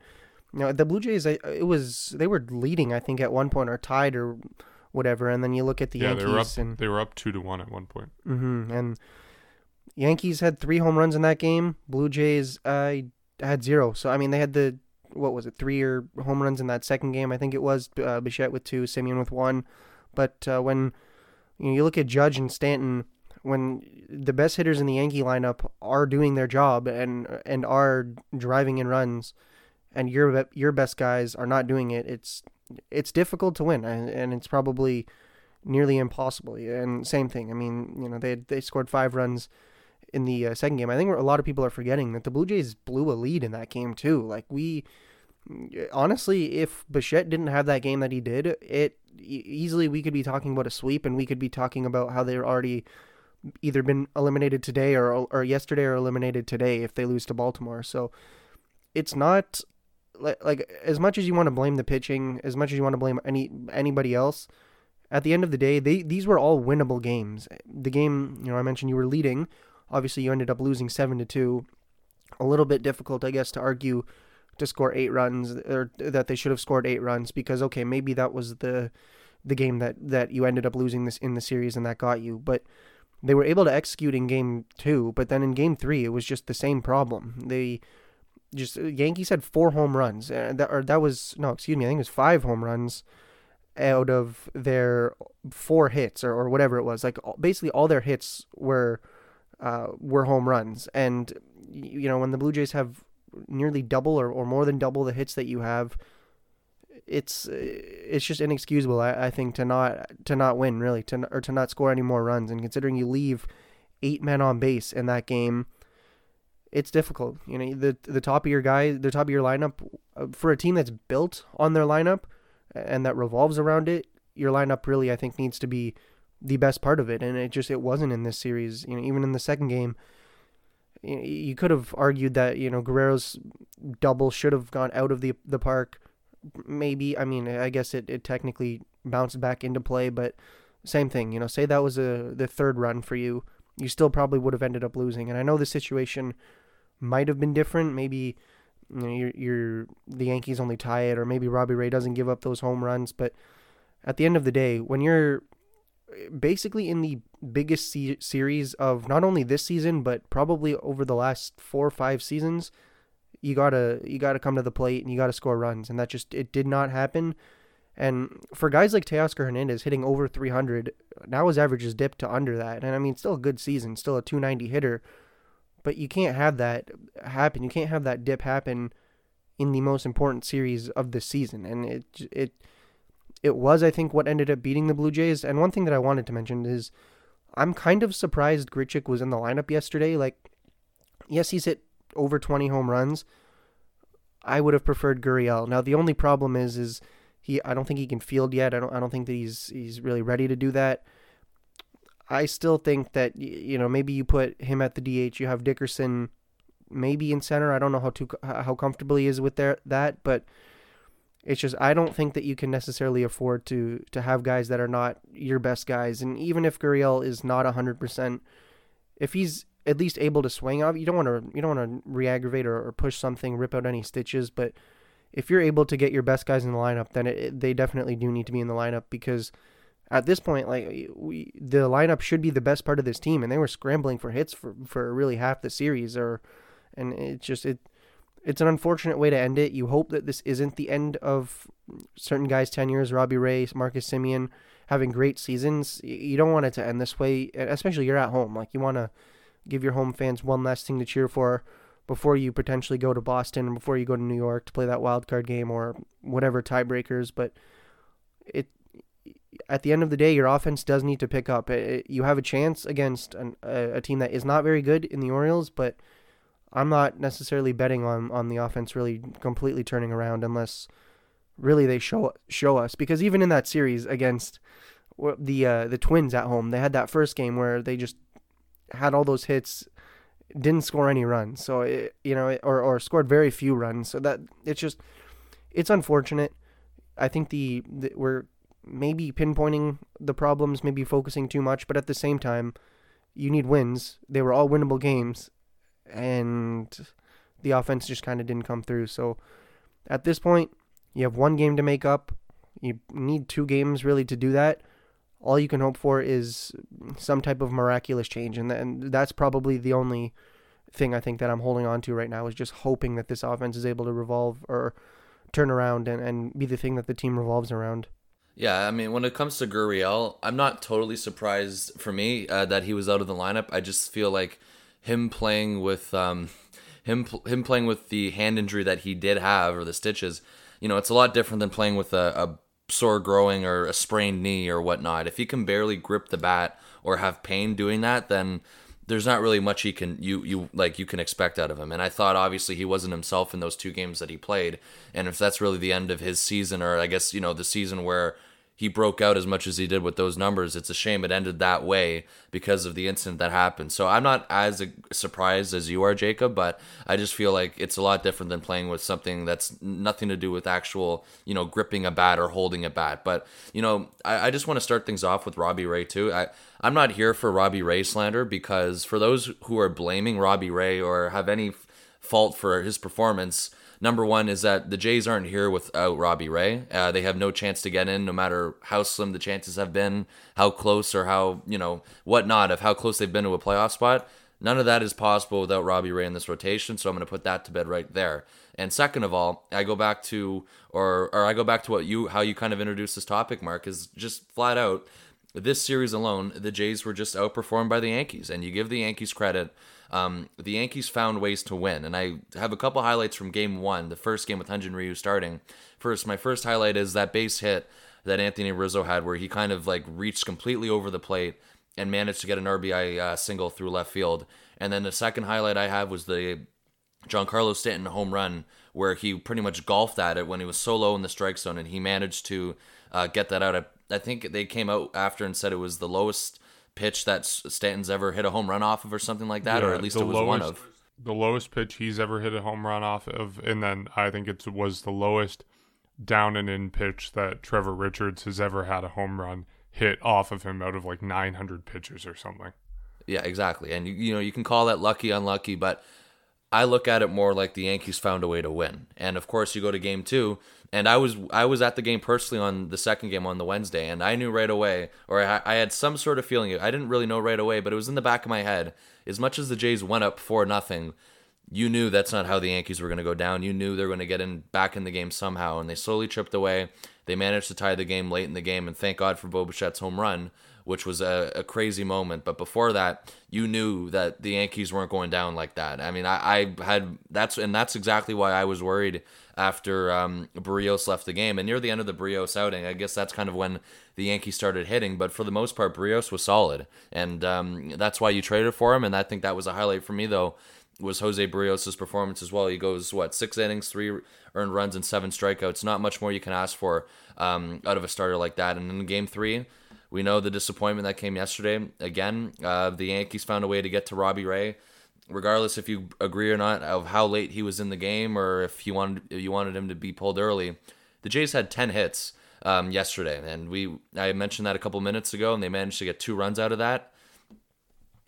You know, the Blue Jays, it was they were leading, I think, at one point or tied or whatever. And then you look at the yeah, Yankees, they were up. and They were up two to one at one point. mm-hmm, and Yankees had three home runs in that game. Blue Jays uh, had zero. So I mean, they had the what was it, three or home runs in that second game. I think it was uh, Bichette with two, Semien with one. But uh, when you, know, you look at Judge and Stanton, when the best hitters in the Yankee lineup are doing their job and and are driving in runs, and your your best guys are not doing it, it's it's difficult to win, and, and it's probably nearly impossible. And same thing. I mean, you know, they they scored five runs in the uh, second game. I think a lot of people are forgetting that the Blue Jays blew a lead in that game too. Like we honestly, if Bichette didn't have that game that he did, it easily we could be talking about a sweep, and we could be talking about how they're already either been eliminated today or or yesterday or eliminated today if they lose to Baltimore. So it's not like like as much as you want to blame the pitching, as much as you want to blame any anybody else. At the end of the day, they these were all winnable games. The game, you know, I mentioned you were leading. Obviously, you ended up losing seven to two. A little bit difficult, I guess, to argue to score eight runs or that they should have scored eight runs because okay, maybe that was the the game that that you ended up losing this in the series and that got you, but they were able to execute in game two, but then in game three, it was just the same problem. They just Yankees had four home runs, uh, that or that was no, excuse me, I think it was five home runs out of their four hits or, or whatever it was. Like basically all their hits were uh, were home runs, and you know when the Blue Jays have nearly double or, or more than double the hits that you have, it's it's just inexcusable. I, I think to not to not win really to or to not score any more runs. And considering you leave eight men on base in that game, it's difficult. You know the the top of your guy, the top of your lineup uh, for a team that's built on their lineup and that revolves around it. Your lineup really, I think, needs to be the best part of it, and it just it wasn't in this series. You know, even in the second game, you could have argued that you know Guerrero's double should have gone out of the the park maybe I mean I guess it, it technically bounced back into play, but same thing. You know, say that was a the third run for you, you still probably would have ended up losing. And I know the situation might have been different. Maybe you know you're, you're the Yankees only tie it, or maybe Robbie Ray doesn't give up those home runs. But at the end of the day, when you're basically in the biggest se- series of not only this season but probably over the last four or five seasons you gotta you gotta come to the plate and you gotta score runs, and that just it did not happen. And for guys like Teoscar Hernandez hitting over 300, now his average is dipped to under that. And I mean, still a good season, still a 290 hitter, but you can't have that happen. You can't have that dip happen in the most important series of the season. And it it it was, I think, what ended up beating the Blue Jays. And one thing that I wanted to mention is I'm kind of surprised Grichuk was in the lineup yesterday. Like, yes, he's hit over 20 home runs, I would have preferred Gurriel. Now the only problem is is he I don't think he can field yet. I don't I don't think that he's he's really ready to do that. I still think that you know maybe you put him at the DH. You have Dickerson maybe in center. I don't know how to how comfortable he is with there, that, but it's just I don't think that you can necessarily afford to to have guys that are not your best guys. And even if Gurriel is not hundred percent, if he's at least able to swing. Off. You don't want to you don't want to re-aggravate or, or, push something, rip out any stitches. But if you're able to get your best guys in the lineup, then it, it, they definitely do need to be in the lineup because at this point, like we, the lineup should be the best part of this team, and they were scrambling for hits for for really half the series. Or and it's just it. It's an unfortunate way to end it. You hope that this isn't the end of certain guys' tenures. Robbie Ray, Marcus Semien having great seasons. You don't want it to end this way, especially you're at home. Like you want to give your home fans one last thing to cheer for before you potentially go to Boston and before you go to New York to play that wild card game or whatever tiebreakers. But it at the end of the day, your offense does need to pick up. It, you have a chance against an, a, a, team that is not very good in the Orioles, but I'm not necessarily betting on, on the offense really completely turning around unless really they show show us. Because even in that series against the uh, the Twins at home, they had that first game where they just had all those hits, didn't score any runs. So it, you know, or or scored very few runs. So that it's just it's unfortunate. I think the, the we're maybe pinpointing the problems, maybe focusing too much, but at the same time, you need wins. They were all winnable games, and the offense just kind of didn't come through. So at this point, you have one game to make up. You need two games really to do that all you can hope for is some type of miraculous change, and, and that's probably the only thing I think that I'm holding on to right now is just hoping that this offense is able to revolve or turn around and, and be the thing that the team revolves around. Yeah, I mean, when it comes to Gurriel, I'm not totally surprised for me uh, that he was out of the lineup. I just feel like him playing with um, him him playing with the hand injury that he did have or the stitches. You know, it's a lot different than playing with a, a sore growing or a sprained knee or whatnot. If he can barely grip the bat or have pain doing that, then there's not really much he can you you like you can expect out of him. And I thought obviously he wasn't himself in those two games that he played. And if that's really the end of his season, or I guess you know the season where he broke out as much as he did with those numbers. It's a shame it ended that way because of the incident that happened. So I'm not as surprised as you are, Jacob, but I just feel like it's a lot different than playing with something that's nothing to do with actual, you know, gripping a bat or holding a bat. But, you know, I, I just want to start things off with Robbie Ray, too. I, I'm not here for Robbie Ray slander because for those who are blaming Robbie Ray or have any fault for his performance, Number one is that the Jays aren't here without Robbie Ray. Uh, they have no chance to get in, no matter how slim the chances have been, how close or how you know whatnot of how close they've been to a playoff spot. None of that is possible without Robbie Ray in this rotation. So I'm going to put that to bed right there. And second of all, I go back to or or I go back to what you how you kind of introduced this topic, Mark, is just flat out this series alone, the Jays were just outperformed by the Yankees, and you give the Yankees credit um, the Yankees found ways to win, and I have a couple highlights from Game One, the first game with Hyun-Jin Ryu starting. First, my first highlight is that base hit that Anthony Rizzo had, where he kind of like reached completely over the plate and managed to get an RBI uh, single through left field. And then the second highlight I have was the Giancarlo Stanton home run, where he pretty much golfed at it when he was so low in the strike zone, and he managed to uh, get that out. I, I think they came out after and said it was the lowest pitch that Stanton's ever hit a home run off of, or something like that, yeah, or at least it was lowest, one of the lowest pitch he's ever hit a home run off of, and then I think it was the lowest down and in pitch that Trevor Richards has ever had a home run hit off of him out of like 900 pitches or something. Yeah, exactly. And you, you know, you can call that lucky, unlucky, but I look at it more like the Yankees found a way to win. And of course, you go to game two, and I was I was at the game personally on the second game on the Wednesday, and I knew right away, or I, I had some sort of feeling. I didn't really know right away, but it was in the back of my head. As much as the Jays went up four nothing, you knew that's not how the Yankees were going to go down. You knew they were going to get in back in the game somehow, and they slowly chipped away. They managed to tie the game late in the game, and thank God for Bo Bichette's home run, which was a, a, crazy moment. But before that, you knew that the Yankees weren't going down like that. I mean, I, I had that's and that's exactly why I was worried after um, Berrios left the game. And near the end of the Berrios outing, I guess that's kind of when the Yankees started hitting. But for the most part, Berrios was solid, and um, that's why you traded for him. And I think that was a highlight for me, though, was Jose Berrios' performance as well. He goes what six innings, three earned runs, and seven strikeouts. Not much more you can ask for um, out of a starter like that. And in Game Three. We know the disappointment that came yesterday. Again, uh, the Yankees found a way to get to Robbie Ray regardless if you agree or not of how late he was in the game or if you wanted if you wanted him to be pulled early. The Jays had 10 hits um, yesterday, and we I mentioned that a couple minutes ago, and they managed to get two runs out of that.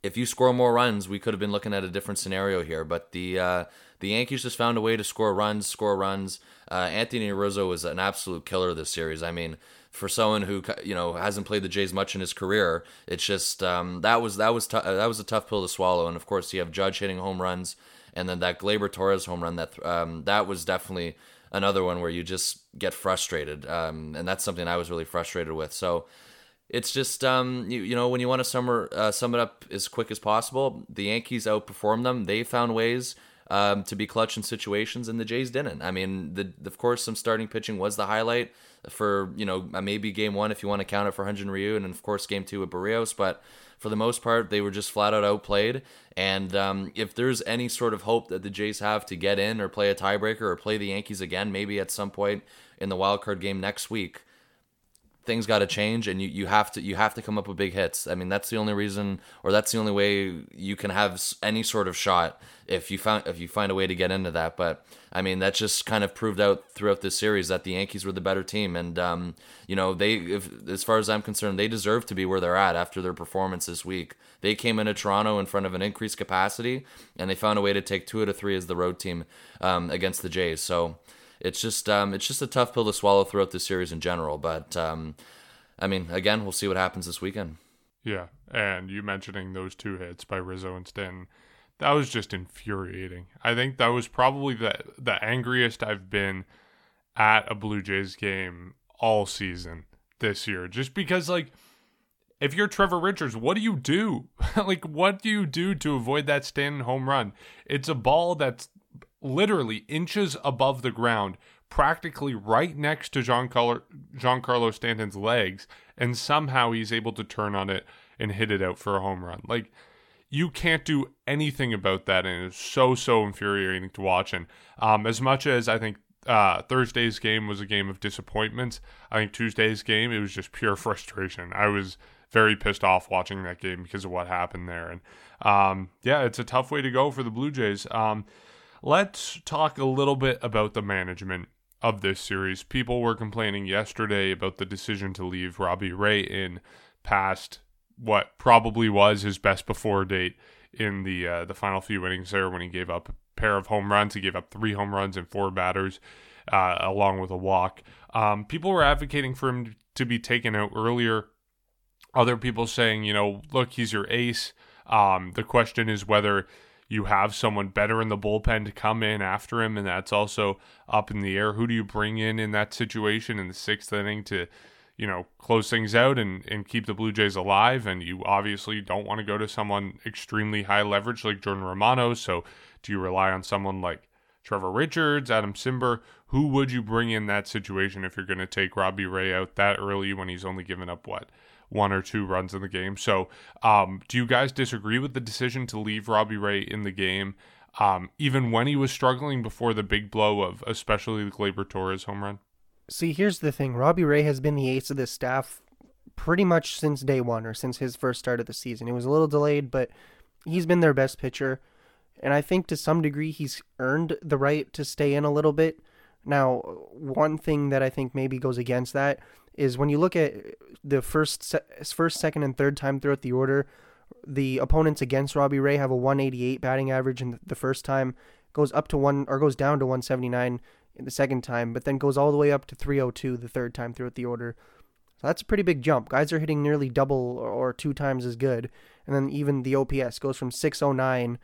If you score more runs, we could have been looking at a different scenario here. But the uh, the Yankees just found a way to score runs, score runs. Uh, Anthony Rizzo was an absolute killer this series. I mean, for someone who you know hasn't played the Jays much in his career. It's just um, that was that was t- that was a tough pill to swallow. And of course, you have Judge hitting home runs, and then that Gleyber Torres home run that um, that was definitely another one where you just get frustrated, um, and that's something I was really frustrated with. So. It's just um, you, you know when you want to summer uh, sum it up as quick as possible. The Yankees outperformed them. They found ways um, to be clutch in situations, and the Jays didn't. I mean, the, of course, some starting pitching was the highlight for you know maybe game one if you want to count it for Hyun-Jin Ryu, and of course game two with Berrios. but for the most part they were just flat out outplayed. And um, if there's any sort of hope that the Jays have to get in or play a tiebreaker or play the Yankees again, maybe at some point in the wild card game next week, things got to change and you, you have to you have to come up with big hits. I mean, that's the only reason or that's the only way you can have any sort of shot if you found if you find a way to get into that. But I mean, that just kind of proved out throughout this series that the Yankees were the better team and um, you know, they if as far as I'm concerned, they deserve to be where they're at after their performance this week. They came into Toronto in front of an increased capacity and they found a way to take 2 out of 3 as the road team um, against the Jays. So it's just um, it's just a tough pill to swallow throughout the series in general. But um, I mean, again, we'll see what happens this weekend. Yeah, and you mentioning those two hits by Rizzo and Stanton, that was just infuriating. I think that was probably the the angriest I've been at a Blue Jays game all season this year. Just because like if you're Trevor Richards, what do you do? like what do you do to avoid that Stanton home run? It's a ball that's literally inches above the ground, practically right next to Giancarlo, Giancarlo Stanton's legs, and somehow he's able to turn on it and hit it out for a home run. Like you can't do anything about that, and it's so so infuriating to watch. And um, as much as I think uh, Thursday's game was a game of disappointment, I think Tuesday's game it was just pure frustration. I was very pissed off watching that game because of what happened there, and um, yeah, it's a tough way to go for the Blue Jays. Um, let's talk a little bit about the management of this series. People were complaining yesterday about the decision to leave Robbie Ray in past what probably was his best before date in the uh, the final few innings there when he gave up a pair of home runs. He gave up three home runs and four batters, uh, along with a walk. Um, people were advocating for him to be taken out earlier. Other people saying, you know, look, he's your ace. Um, the question is whether you have someone better in the bullpen to come in after him, and that's also up in the air. Who do you bring in in that situation in the sixth inning to you know, close things out and, and keep the Blue Jays alive. And you obviously don't want to go to someone extremely high leverage like Jordan Romano. So do you rely on someone like Trevor Richards, Adam Cimber? Who would you bring in that situation if you're going to take Robbie Ray out that early when he's only given up what? One or two runs in the game. So, um, do you guys disagree with the decision to leave Robbie Ray in the game, um, even when he was struggling before the big blow of especially the Gleyber Torres home run? See, here's the thing Robbie Ray has been the ace of this staff pretty much since day one or since his first start of the season. It was a little delayed, but he's been their best pitcher. And I think to some degree he's earned the right to stay in a little bit. Now, one thing that I think maybe goes against that is when you look at the first, first, second, and third time throughout the order, the opponents against Robbie Ray have a 188 batting average, and the first time goes up to one or goes down to 179 in the second time, but then goes all the way up to 302 the third time throughout the order. So that's a pretty big jump. Guys are hitting nearly double or two times as good. And then even the OPS goes from 609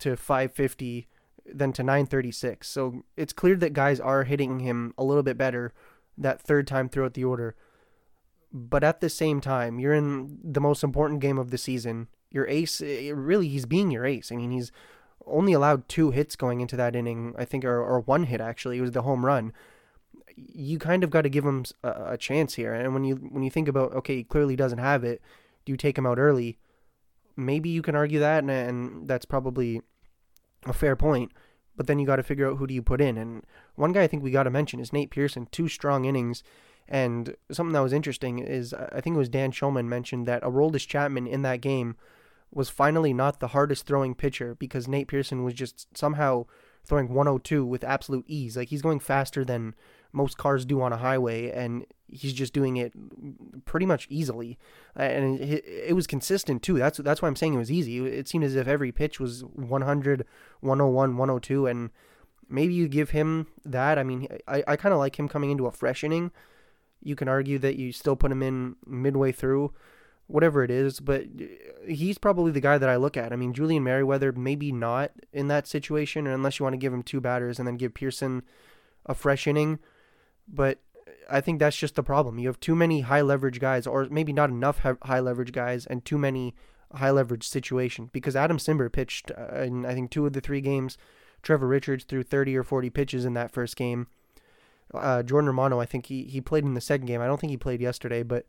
to 550, then to 936. So it's clear that guys are hitting him a little bit better that third time throughout the order. But at the same time, you're in the most important game of the season. Your ace, eh, really, he's being your ace. I mean, he's only allowed two hits going into that inning, I think, or, or one hit actually. It was the home run. You kind of got to give him a, a, chance here. And when you when you think about okay, he clearly doesn't have it. Do you take him out early? Maybe you can argue that, and, and that's probably a fair point. But then you got to figure out who do you put in. And one guy I think we got to mention is Nate Pearson. Two strong innings. And something that was interesting is I think it was Dan Shulman mentioned that Aroldis Chapman in that game was finally not the hardest throwing pitcher because Nate Pearson was just somehow throwing 102 with absolute ease. Like he's going faster than most cars do on a highway, and he's just doing it pretty much easily. And it, it, was consistent too. That's that's why I'm saying it was easy. It seemed as if every pitch was 100, 101, 102, and maybe you give him that. I mean, I, I kind of like him coming into a fresh inning. You can argue that you still put him in midway through whatever it is, but uh, he's probably the guy that I look at. I mean, Julian Merryweather, maybe not in that situation, unless you want to give him two batters and then give Pearson a fresh inning. But I think that's just the problem. You have too many high leverage guys, or maybe not enough high leverage guys, and too many high leverage situation. Because Adam Cimber pitched uh, in I think two of the three games. Trevor Richards threw 30 or 40 pitches in that first game. Uh, Jordan Romano, I think he he played in the second game. I don't think he played yesterday, but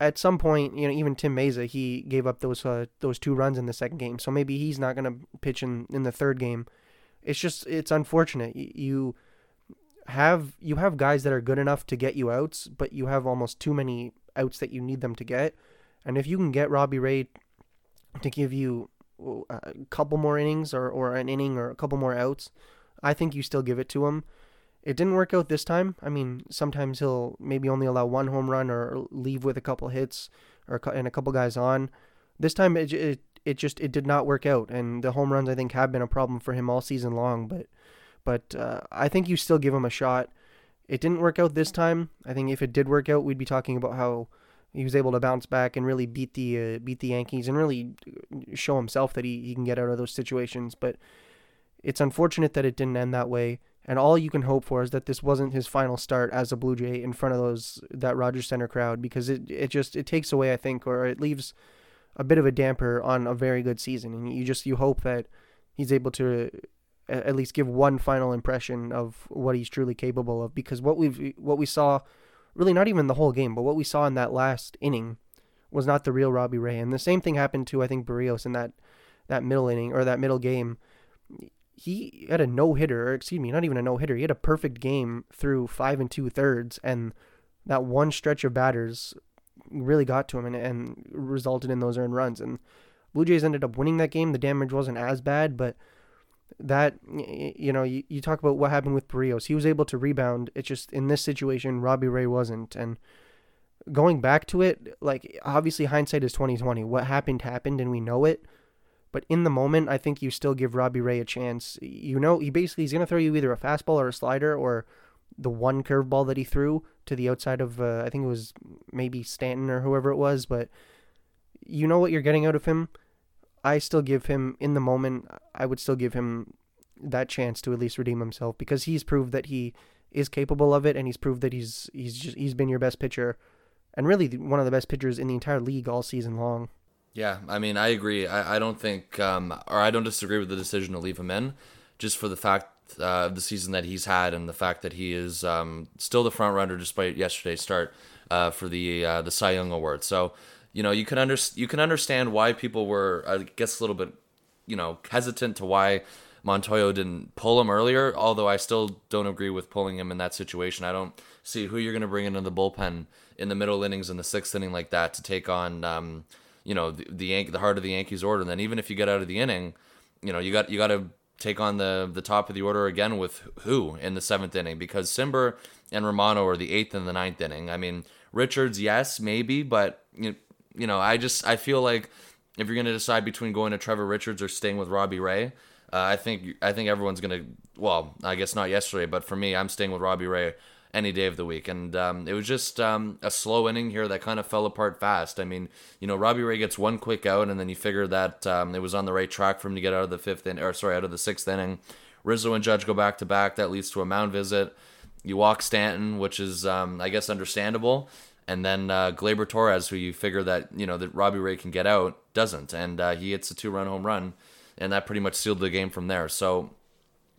at some point, you know, even Tim Mayza, he gave up those uh, those two runs in the second game, so maybe he's not going to pitch in, in the third game. It's just it's unfortunate. You have you have guys that are good enough to get you outs, but you have almost too many outs that you need them to get. And if you can get Robbie Ray to give you uh, a couple more innings or, or an inning or a couple more outs, I think you still give it to him. It didn't work out this time. I mean, sometimes he'll maybe only allow one home run or leave with a couple hits or and a couple guys on. This time it, it it just it did not work out, and the home runs I think have been a problem for him all season long. But but uh, I think you still give him a shot. It didn't work out this time. I think if it did work out, we'd be talking about how he was able to bounce back and really beat the uh, beat the Yankees and really show himself that he, he can get out of those situations. But it's unfortunate that it didn't end that way. And all you can hope for is that this wasn't his final start as a Blue Jay in front of those that Rogers Center crowd because it it just it takes away I think or it leaves a bit of a damper on a very good season and you just you hope that he's able to at least give one final impression of what he's truly capable of because what we've what we saw really not even the whole game but what we saw in that last inning was not the real Robbie Ray and the same thing happened to I think Berrios in that that middle inning or that middle game he had a no hitter, or excuse me, not even a no hitter. He had a perfect game through five and two thirds, and that one stretch of batters really got to him and, and resulted in those earned runs. And Blue Jays ended up winning that game. The damage wasn't as bad, but that you know, you, you talk about what happened with Berrios. He was able to rebound. It's just in this situation, Robbie Ray wasn't. And going back to it, like obviously hindsight is twenty twenty. What happened happened, and we know it. But in the moment, I think you still give Robbie Ray a chance. You know, he basically he's gonna throw you either a fastball or a slider or the one curveball that he threw to the outside of uh, I think it was maybe Stanton or whoever it was, but you know what you're getting out of him. I still give him in the moment. I would still give him that chance to at least redeem himself because he's proved that he is capable of it, and he's proved that he's he's just he's been your best pitcher, and really one of the best pitchers in the entire league all season long. Yeah, I mean, I agree. I, I don't think, um, or I don't disagree with the decision to leave him in, just for the fact uh, of the season that he's had and the fact that he is um, still the front runner despite yesterday's start uh, for the uh, the Cy Young Award. So, you know, you can under you can understand why people were, I guess, a little bit, you know, hesitant to why Montoyo didn't pull him earlier. Although I still don't agree with pulling him in that situation. I don't see who you're going to bring into the bullpen in the middle innings in the sixth inning like that to take on. Um, you know the the, Yan- the heart of the Yankees order. And then even if you get out of the inning, you know you got you got to take on the the top of the order again with who in the seventh inning because Cimber and Romano are the eighth and the ninth inning. I mean Richards, yes, maybe, but you you know I just I feel like if you're going to decide between going to Trevor Richards or staying with Robbie Ray, uh, I think I think everyone's going to. Well, I guess not yesterday, but for me, I'm staying with Robbie Ray any day of the week. And um, it was just um, a slow inning here that kind of fell apart fast. I mean, you know, Robbie Ray gets one quick out, and then you figure that um, it was on the right track for him to get out of the fifth inning, or sorry, out of the sixth inning. Rizzo and Judge go back to back. That leads to a mound visit. You walk Stanton, which is, um, I guess, understandable. And then uh, Gleyber Torres, who you figure that you know that Robbie Ray can get out, doesn't, and uh, he hits a two-run home run, and that pretty much sealed the game from there. So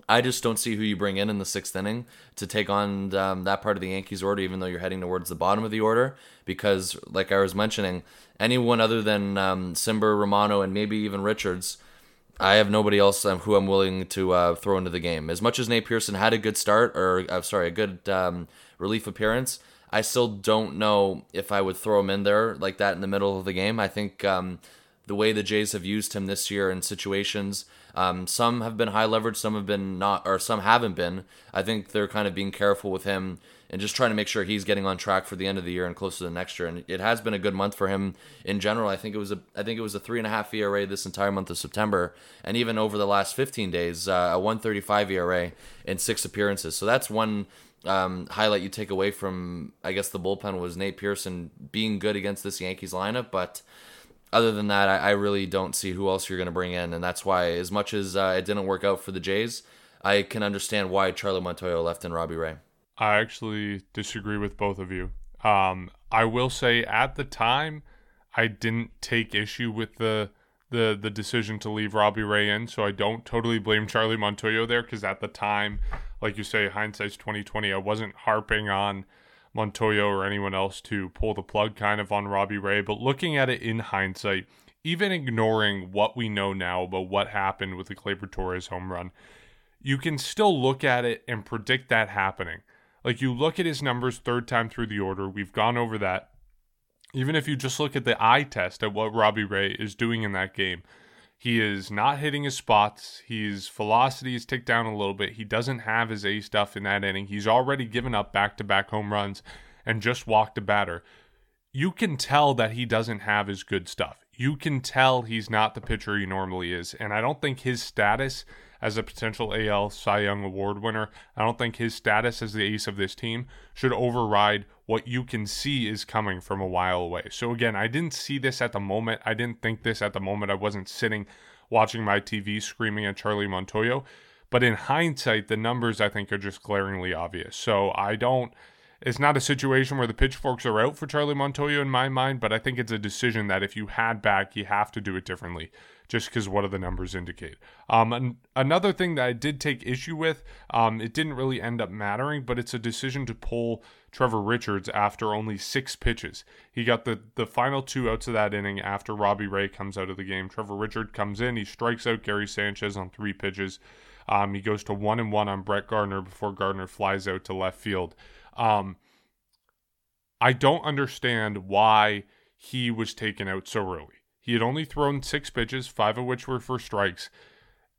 I just don't see who you bring in in the sixth inning to take on um, that part of the Yankees order, even though you're heading towards the bottom of the order. Because, like I was mentioning, anyone other than um, Cimber, Romano, and maybe even Richards, I have nobody else um, who I'm willing to uh, throw into the game. As much as Nate Pearson had a good start, or uh, sorry, a good um, relief appearance, I still don't know if I would throw him in there like that in the middle of the game. I think um, the way the Jays have used him this year in situations um, some have been high leverage, some have been not, or some haven't been. I think they're kind of being careful with him and just trying to make sure he's getting on track for the end of the year and close to the next year. And it has been a good month for him in general. I think it was a, I think it was a three and a half ERA this entire month of September, and even over the last 15 days, uh, a 135 ERA in six appearances. So that's one um, highlight you take away from, I guess, the bullpen was Nate Pearson being good against this Yankees lineup, but other than that, I, I, really don't see who else you're going to bring in, and that's why, as much as uh, it didn't work out for the Jays, I can understand why Charlie Montoyo left and Robbie Ray. I actually disagree with both of you. Um, I will say at the time, I didn't take issue with the the the decision to leave Robbie Ray in, so I don't totally blame Charlie Montoyo there because at the time, like you say, hindsight's twenty twenty. I wasn't harping on Montoyo or anyone else to pull the plug kind of on Robbie Ray. But looking at it in hindsight, even ignoring what we know now about what happened with the Gleyber Torres home run, you can still look at it and predict that happening. Like you look at his numbers third time through the order, we've gone over that. Even if you just look at the eye test at what Robbie Ray is doing in that game, he is not hitting his spots. His velocity is ticked down a little bit. He doesn't have his A stuff in that inning. He's already given up back to back home runs and just walked a batter. You can tell that he doesn't have his good stuff. you can tell he's not the pitcher he normally is. And I don't think his status as a potential AL Cy Young Award winner, I don't think his status as the ace of this team should override what you can see is coming from a while away. So again, I didn't see this at the moment. I didn't think this at the moment. I wasn't sitting watching my TV screaming at Charlie Montoyo. But in hindsight, the numbers I think are just glaringly obvious. So I don't it's not a situation where the pitchforks are out for Charlie Montoyo in my mind, but I think it's a decision that if you had back, you have to do it differently, just because what do the numbers indicate. Um, an- another thing that I did take issue with, um, it didn't really end up mattering, but it's a decision to pull Trevor Richards after only six pitches. He got the the final two outs of that inning after Robbie Ray comes out of the game. Trevor Richard comes in, he strikes out Gary Sanchez on three pitches. Um, he goes to one and one on Brett Gardner before Gardner flies out to left field. Um, I don't understand why he was taken out so early. He had only thrown six pitches, five of which were for strikes,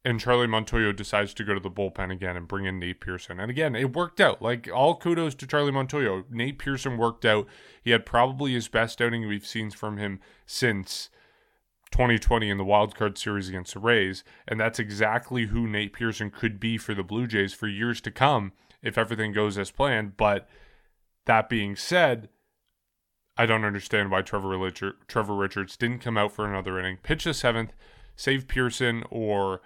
and Charlie Montoyo decides to go to the bullpen again and bring in Nate Pearson. And again, it worked out. Like all kudos to Charlie Montoyo. Nate Pearson worked out. He had probably his best outing we've seen from him since 2020 in the wild card series against the Rays, and that's exactly who Nate Pearson could be for the Blue Jays for years to come if everything goes as planned. But that being said, I don't understand why Trevor, Richard, Trevor Richards didn't come out for another inning, pitch the seventh, save Pearson or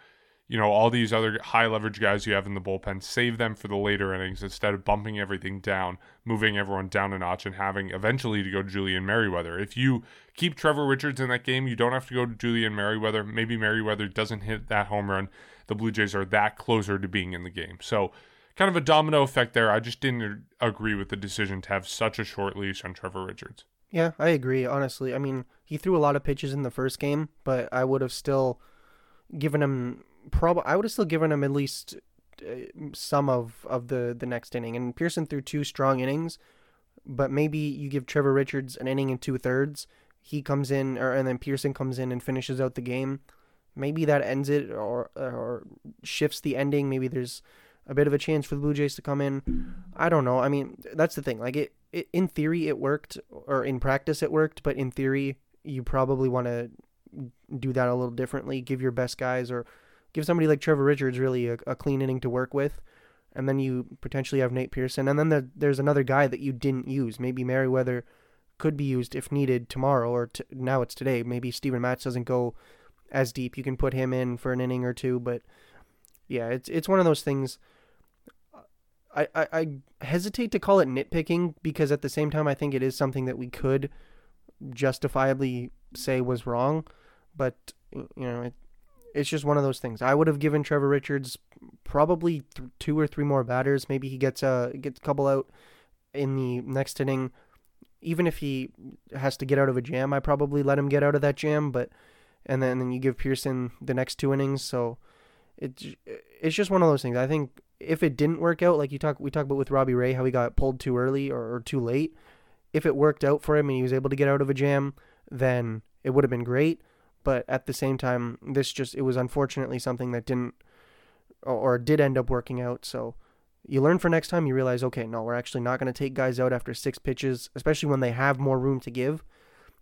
you know all these other high leverage guys you have in the bullpen, save them for the later innings instead of bumping everything down, moving everyone down a notch, and having eventually to go Julian Merryweather. If you keep Trevor Richards in that game, you don't have to go to Julian Merryweather. Maybe Merryweather doesn't hit that home run. The Blue Jays are that closer to being in the game. So kind of a domino effect there. I just didn't agree with the decision to have such a short leash on Trevor Richards. Yeah, I agree, honestly. I mean, he threw a lot of pitches in the first game, but I would have still given him prob I would have still given him at least uh, some of of the the next inning. And Pearson threw two strong innings, but maybe you give Trevor Richards an inning and two thirds. He comes in, or and then Pearson comes in and finishes out the game. Maybe that ends it, or or shifts the ending. Maybe there's a bit of a chance for the Blue Jays to come in. I don't know. I mean, that's the thing. Like it, it in theory it worked, or in practice it worked, but in theory you probably want to do that a little differently. Give your best guys, or give somebody like Trevor Richards really a, a clean inning to work with, and then you potentially have Nate Pearson, and then the, there's another guy that you didn't use. Maybe Merryweather could be used if needed tomorrow, or t- now it's today. Maybe Steven Matz doesn't go as deep. You can put him in for an inning or two, but yeah, it's it's one of those things I, I, hesitate to call it nitpicking because at the same time I think it is something that we could justifiably say was wrong, but you know it, it's just one of those things. I would have given Trevor Richards probably th- two or three more batters. Maybe he gets a gets a couple out in the next inning. Even if he has to get out of a jam, I probably let him get out of that jam. But and then, and then you give Pearson the next two innings. So it it's just one of those things. I think if it didn't work out, like you talk, we talked about with Robbie Ray, how he got pulled too early or, or too late. If it worked out for him and he was able to get out of a jam, then it would have been great. But at the same time, this just it was unfortunately something that didn't or, or did end up working out. So you learn for next time. You realize, okay, no, we're actually not going to take guys out after six pitches, especially when they have more room to give.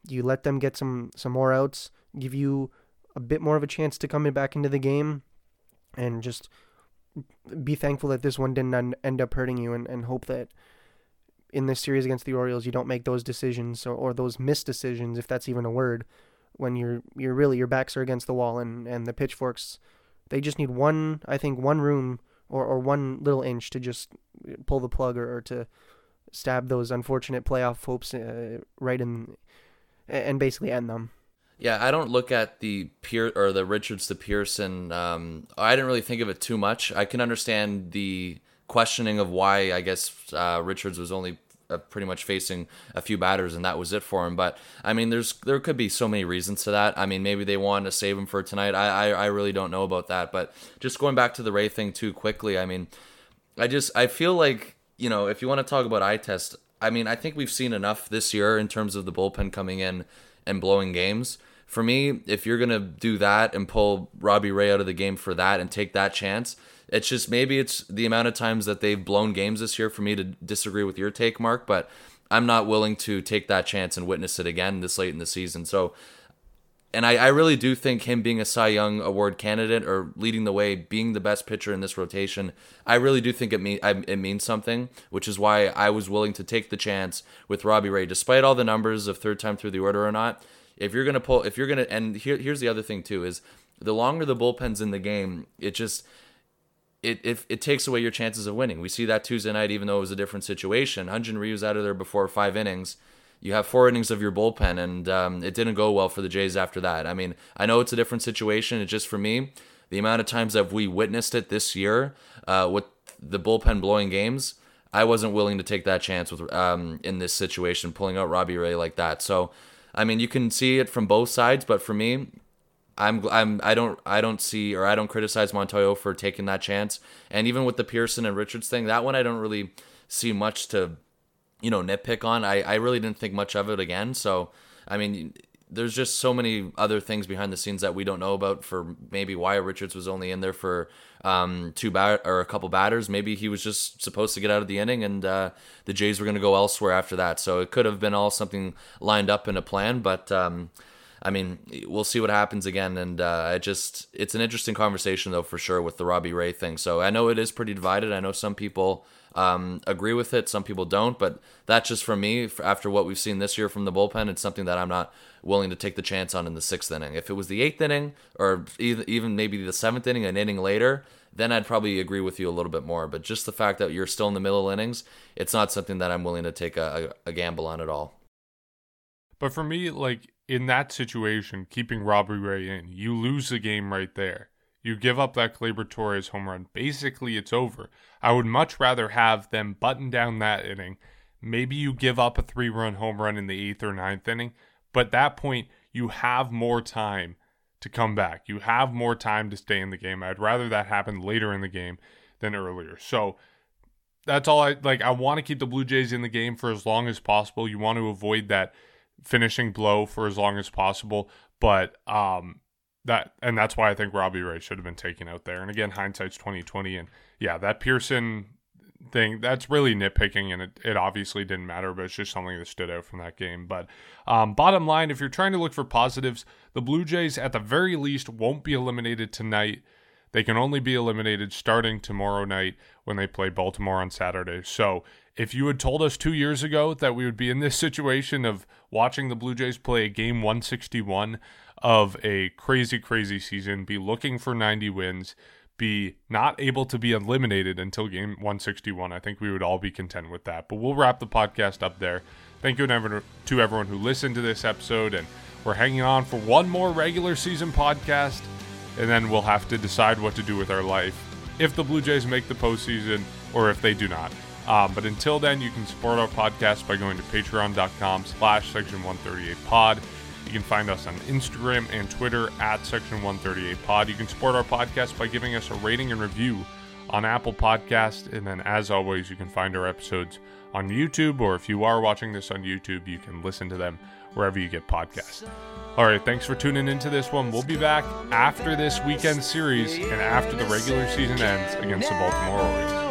You let them get some some more outs, give you a bit more of a chance to come in back into the game, and just be thankful that this one didn't end up hurting you and, and hope that in this series against the Orioles you don't make those decisions or, or those missed decisions if that's even a word when you're you're really your backs are against the wall and, and the pitchforks they just need one I think one room or, or one little inch to just pull the plug or, or to stab those unfortunate playoff hopes uh, right in and basically end them. Yeah, I don't look at the Pier or the Richards to Pearson. Um, I didn't really think of it too much. I can understand the questioning of why I guess uh, Richards was only uh, pretty much facing a few batters and that was it for him. But I mean, there's there could be so many reasons to that. I mean, maybe they wanted to save him for tonight. I, I I really don't know about that. But just going back to the Ray thing too quickly. I mean, I just I feel like you know if you want to talk about eye test. I mean, I think we've seen enough this year in terms of the bullpen coming in and blowing games. For me, if you're gonna do that and pull Robbie Ray out of the game for that and take that chance, it's just maybe it's the amount of times that they've blown games this year for me to disagree with your take, Mark. But I'm not willing to take that chance and witness it again this late in the season. So and I, I really do think him being a Cy Young Award candidate or leading the way, being the best pitcher in this rotation, I really do think it mean it means something. Which is why I was willing to take the chance with Robbie Ray, despite all the numbers of third time through the order or not. If you're gonna pull, if you're gonna, and here, here's the other thing too is the longer the bullpen's in the game, it just it, it it takes away your chances of winning. We see that Tuesday night, even though it was a different situation. Hyun-Jin Ryu's out of there before five innings you have four innings of your bullpen, and um, it didn't go well for the Jays after that. I mean, I know it's a different situation. It's just for me, the amount of times that we witnessed it this year uh, with the bullpen blowing games, I wasn't willing to take that chance with um, in this situation, pulling out Robbie Ray like that. So, I mean, you can see it from both sides, but for me, I'm I'm I don't I don't see or I don't criticize Montoyo for taking that chance. And even with the Pearson and Richards thing, that one I don't really see much to you know, nitpick on. I, I really didn't think much of it again. So, I mean, there's just so many other things behind the scenes that we don't know about for maybe why Richards was only in there for um, two bat or a couple batters. Maybe he was just supposed to get out of the inning and uh, the Jays were going to go elsewhere after that. So it could have been all something lined up in a plan, but um, I mean, we'll see what happens again. And uh, it just it's an interesting conversation though for sure with the Robbie Ray thing. So I know it is pretty divided. I know some people um, agree with it. Some people don't, but that's just for me. After what we've seen this year from the bullpen, it's something that I'm not willing to take the chance on in the sixth inning. If it was the eighth inning, or even maybe the seventh inning, an inning later, then I'd probably agree with you a little bit more. But just the fact that you're still in the middle innings, it's not something that I'm willing to take a, a, a gamble on at all. But for me, like in that situation, keeping Robbie Ray in, you lose the game right there. You give up that Gleyber Torres home run. Basically, it's over. I would much rather have them button down that inning. Maybe you give up a three run home run in the eighth or ninth inning, but at that point, you have more time to come back. You have more time to stay in the game. I'd rather that happen later in the game than earlier. So that's all I like. I want to keep the Blue Jays in the game for as long as possible. You want to avoid that finishing blow for as long as possible. But um, that and that's why I think Robbie Ray should have been taken out there. And again, hindsight's twenty twenty, and yeah, that Pearson thing that's really nitpicking, and it, it obviously didn't matter, but it's just something that stood out from that game. But um, bottom line, if you're trying to look for positives, the Blue Jays at the very least won't be eliminated tonight. They can only be eliminated starting tomorrow night when they play Baltimore on Saturday. So, if you had told us two years ago that we would be in this situation of watching the Blue Jays play game 161 of a crazy, crazy season, be looking for 90 wins, be not able to be eliminated until game 161. I think we would all be content with that. But we'll wrap the podcast up there. Thank you to everyone who listened to this episode, and we're hanging on for one more regular season podcast, and then we'll have to decide what to do with our life if the Blue Jays make the postseason or if they do not. Um, but until then, you can support our podcast by going to patreon.com slash section 138 pod. You can find us on Instagram and Twitter at Section 138 Pod. You can support our podcast by giving us a rating and review on Apple Podcast. And then, as always, you can find our episodes on YouTube, or if you are watching this on YouTube, you can listen to them wherever you get podcasts. All right, thanks for tuning into this one. We'll be back after this weekend series and after the regular season ends against the Baltimore Orioles.